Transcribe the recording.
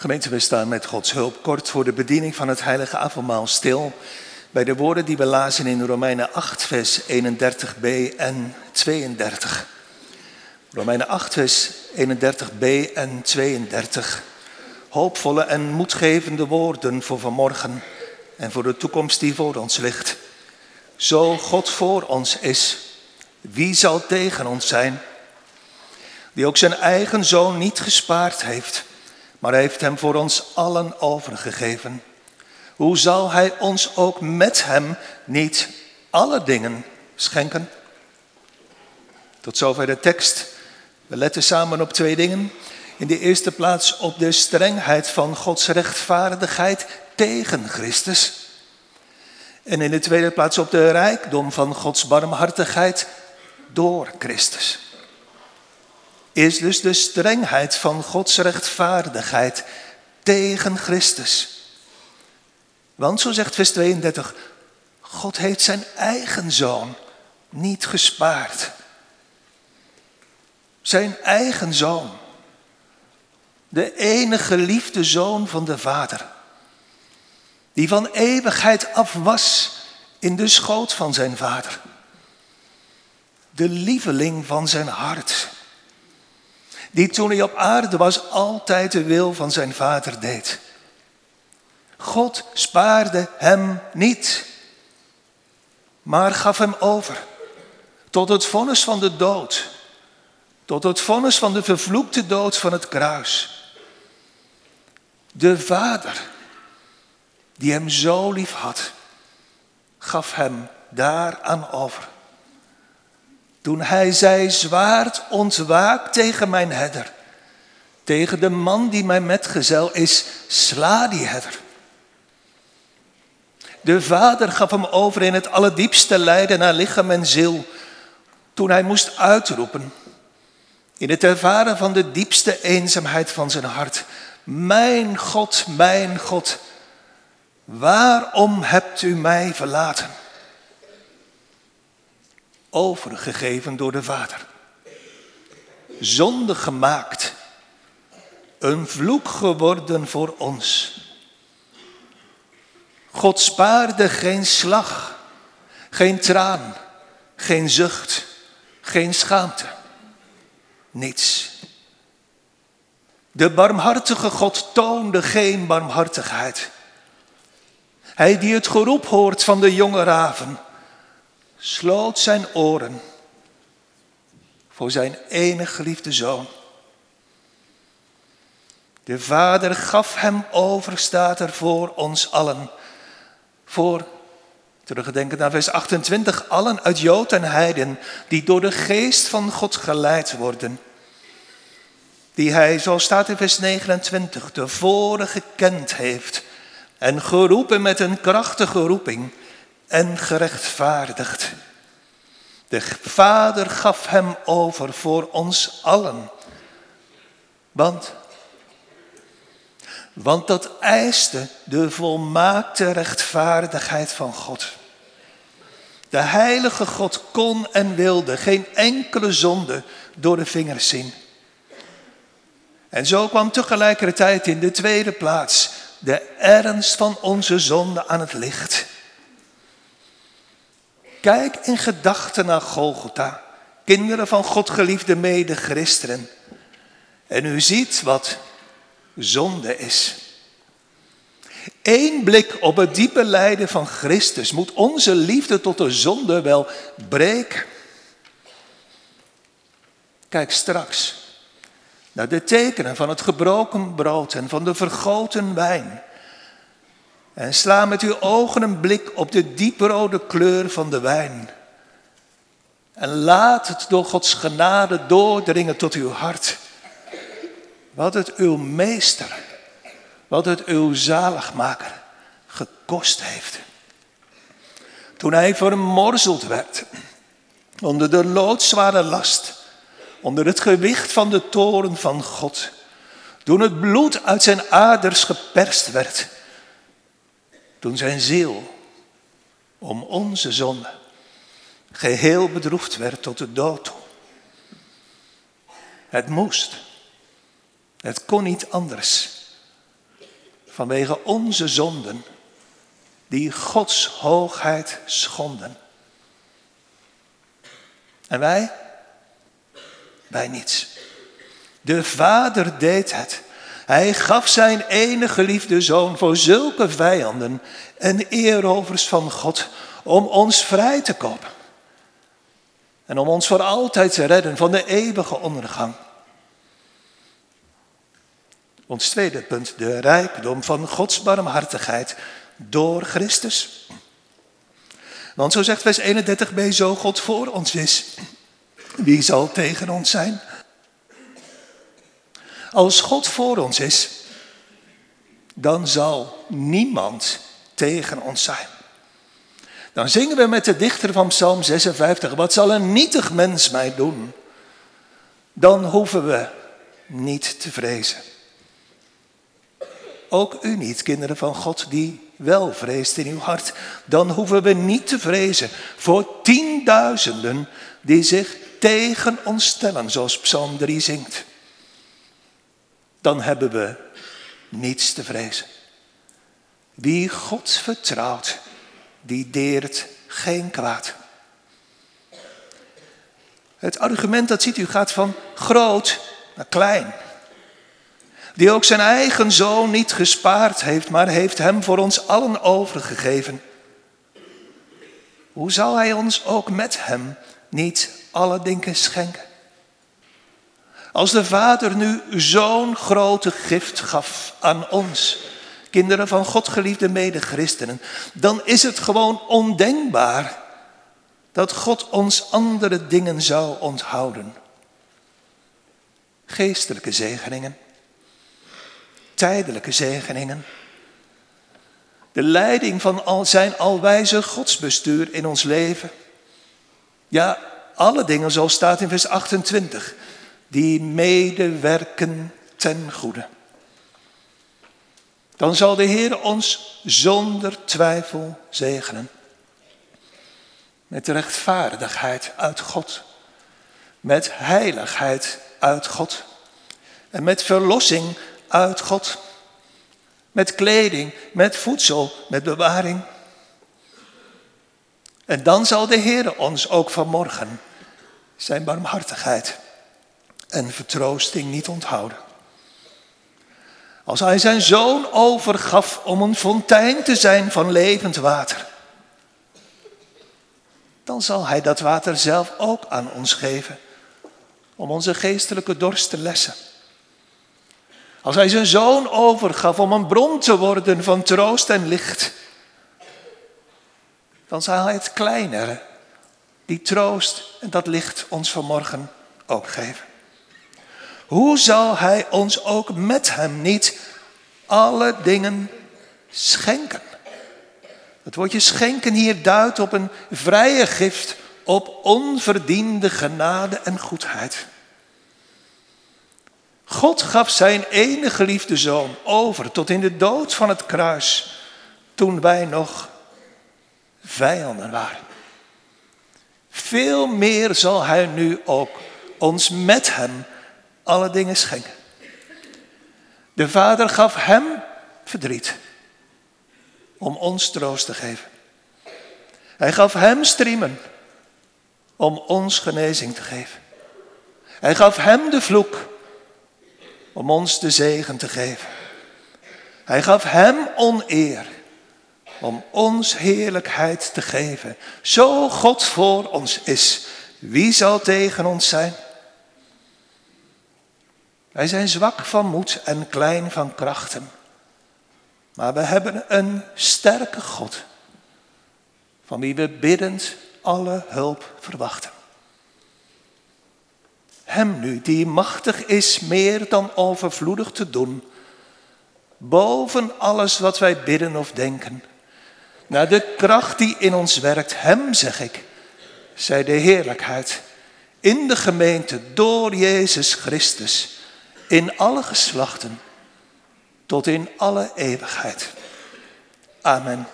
Gemeente, we staan met Gods hulp kort voor de bediening van het heilige avondmaal stil bij de woorden die we lazen in Romeinen 8, vers 31b en 32. Romeinen 8, vers 31b en 32. Hoopvolle en moedgevende woorden voor vanmorgen en voor de toekomst die voor ons ligt. Zo God voor ons is, wie zal tegen ons zijn? Die ook zijn eigen zoon niet gespaard heeft maar heeft hem voor ons allen overgegeven. Hoe zal hij ons ook met hem niet alle dingen schenken? Tot zover de tekst. We letten samen op twee dingen. In de eerste plaats op de strengheid van Gods rechtvaardigheid tegen Christus. En in de tweede plaats op de rijkdom van Gods barmhartigheid door Christus is dus de strengheid van Gods rechtvaardigheid tegen Christus. Want zo zegt vers 32, God heeft zijn eigen zoon niet gespaard. Zijn eigen zoon. De enige liefde zoon van de Vader. Die van eeuwigheid af was in de schoot van zijn Vader. De lieveling van zijn hart die toen hij op aarde was altijd de wil van zijn vader deed. God spaarde hem niet, maar gaf hem over tot het vonnis van de dood, tot het vonnis van de vervloekte dood van het kruis. De vader, die hem zo lief had, gaf hem daaraan over. Toen hij zei, zwaard ontwaak tegen mijn herder. Tegen de man die mijn metgezel is, sla die herder. De vader gaf hem over in het allerdiepste lijden naar lichaam en ziel. Toen hij moest uitroepen, in het ervaren van de diepste eenzaamheid van zijn hart. Mijn God, mijn God, waarom hebt u mij verlaten? Overgegeven door de Vader. Zonde gemaakt, een vloek geworden voor ons. God spaarde geen slag, geen traan, geen zucht, geen schaamte. Niets. De barmhartige God toonde geen barmhartigheid. Hij die het geroep hoort van de jonge raven, sloot zijn oren voor zijn enige geliefde zoon. De Vader gaf hem over, staat er voor ons allen. Voor, teruggedenken naar vers 28, allen uit Jood en Heiden, die door de geest van God geleid worden. Die hij, zoals staat in vers 29, tevoren gekend heeft en geroepen met een krachtige roeping en gerechtvaardigd. De Vader gaf hem over voor ons allen. Want, want dat eiste de volmaakte rechtvaardigheid van God. De heilige God kon en wilde geen enkele zonde door de vingers zien. En zo kwam tegelijkertijd in de tweede plaats de ernst van onze zonde aan het licht. Kijk in gedachten naar Golgotha, kinderen van God geliefde mede-christenen. En u ziet wat zonde is. Eén blik op het diepe lijden van Christus moet onze liefde tot de zonde wel breken. Kijk straks naar de tekenen van het gebroken brood en van de vergoten wijn. En sla met uw ogen een blik op de dieprode kleur van de wijn. En laat het door Gods genade doordringen tot uw hart. Wat het uw meester, wat het uw zaligmaker gekost heeft. Toen hij vermorzeld werd onder de loodzware last, onder het gewicht van de toren van God. Toen het bloed uit zijn aders geperst werd toen zijn ziel om onze zonde geheel bedroefd werd tot de dood. Het moest. Het kon niet anders. vanwege onze zonden, die Gods hoogheid schonden. En wij? Wij niets. De Vader deed het. Hij gaf zijn enige geliefde zoon voor zulke vijanden en eerovers van God om ons vrij te kopen. En om ons voor altijd te redden van de eeuwige ondergang. Ons tweede punt, de rijkdom van Gods barmhartigheid door Christus. Want zo zegt vers 31b, zo God voor ons is, wie zal tegen ons zijn? Als God voor ons is, dan zal niemand tegen ons zijn. Dan zingen we met de dichter van Psalm 56, wat zal een nietig mens mij doen? Dan hoeven we niet te vrezen. Ook u niet, kinderen van God, die wel vreest in uw hart. Dan hoeven we niet te vrezen voor tienduizenden die zich tegen ons stellen, zoals Psalm 3 zingt. Dan hebben we niets te vrezen. Wie God vertrouwt, die deert geen kwaad. Het argument dat ziet u gaat van groot naar klein die ook zijn eigen zoon niet gespaard heeft, maar heeft hem voor ons allen overgegeven. Hoe zal hij ons ook met hem niet alle dingen schenken? Als de Vader nu zo'n grote gift gaf aan ons, kinderen van God geliefde medechristenen, dan is het gewoon ondenkbaar dat God ons andere dingen zou onthouden. Geestelijke zegeningen tijdelijke zegeningen. De leiding van al zijn alwijze godsbestuur in ons leven. Ja, alle dingen, zoals staat in vers 28, die medewerken ten goede. Dan zal de Heer ons zonder twijfel zegenen. Met rechtvaardigheid uit God. Met heiligheid uit God. En met verlossing uit God. Met kleding, met voedsel, met bewaring. En dan zal de Heer ons ook vanmorgen zijn barmhartigheid en vertroosting niet onthouden. Als hij zijn zoon overgaf om een fontein te zijn van levend water, dan zal hij dat water zelf ook aan ons geven om onze geestelijke dorst te lessen. Als hij zijn zoon overgaf om een bron te worden van troost en licht, dan zal hij het kleinere, die troost en dat licht ons vanmorgen ook geven. Hoe zal hij ons ook met hem niet alle dingen schenken? Het woordje schenken hier duidt op een vrije gift, op onverdiende genade en goedheid. God gaf zijn enige geliefde zoon over tot in de dood van het kruis toen wij nog vijanden waren. Veel meer zal hij nu ook ons met hem alle dingen schenken. De Vader gaf hem verdriet om ons troost te geven. Hij gaf hem striemen om ons genezing te geven. Hij gaf hem de vloek om ons de zegen te geven. Hij gaf hem oneer om ons heerlijkheid te geven. Zo God voor ons is, wie zal tegen ons zijn? Wij zijn zwak van moed en klein van krachten. Maar we hebben een sterke God, van wie we biddend alle hulp verwachten. Hem nu, die machtig is meer dan overvloedig te doen, boven alles wat wij bidden of denken. Naar de kracht die in ons werkt, Hem zeg ik, zij de heerlijkheid in de gemeente door Jezus Christus, in alle geslachten, tot in alle eeuwigheid. Amen.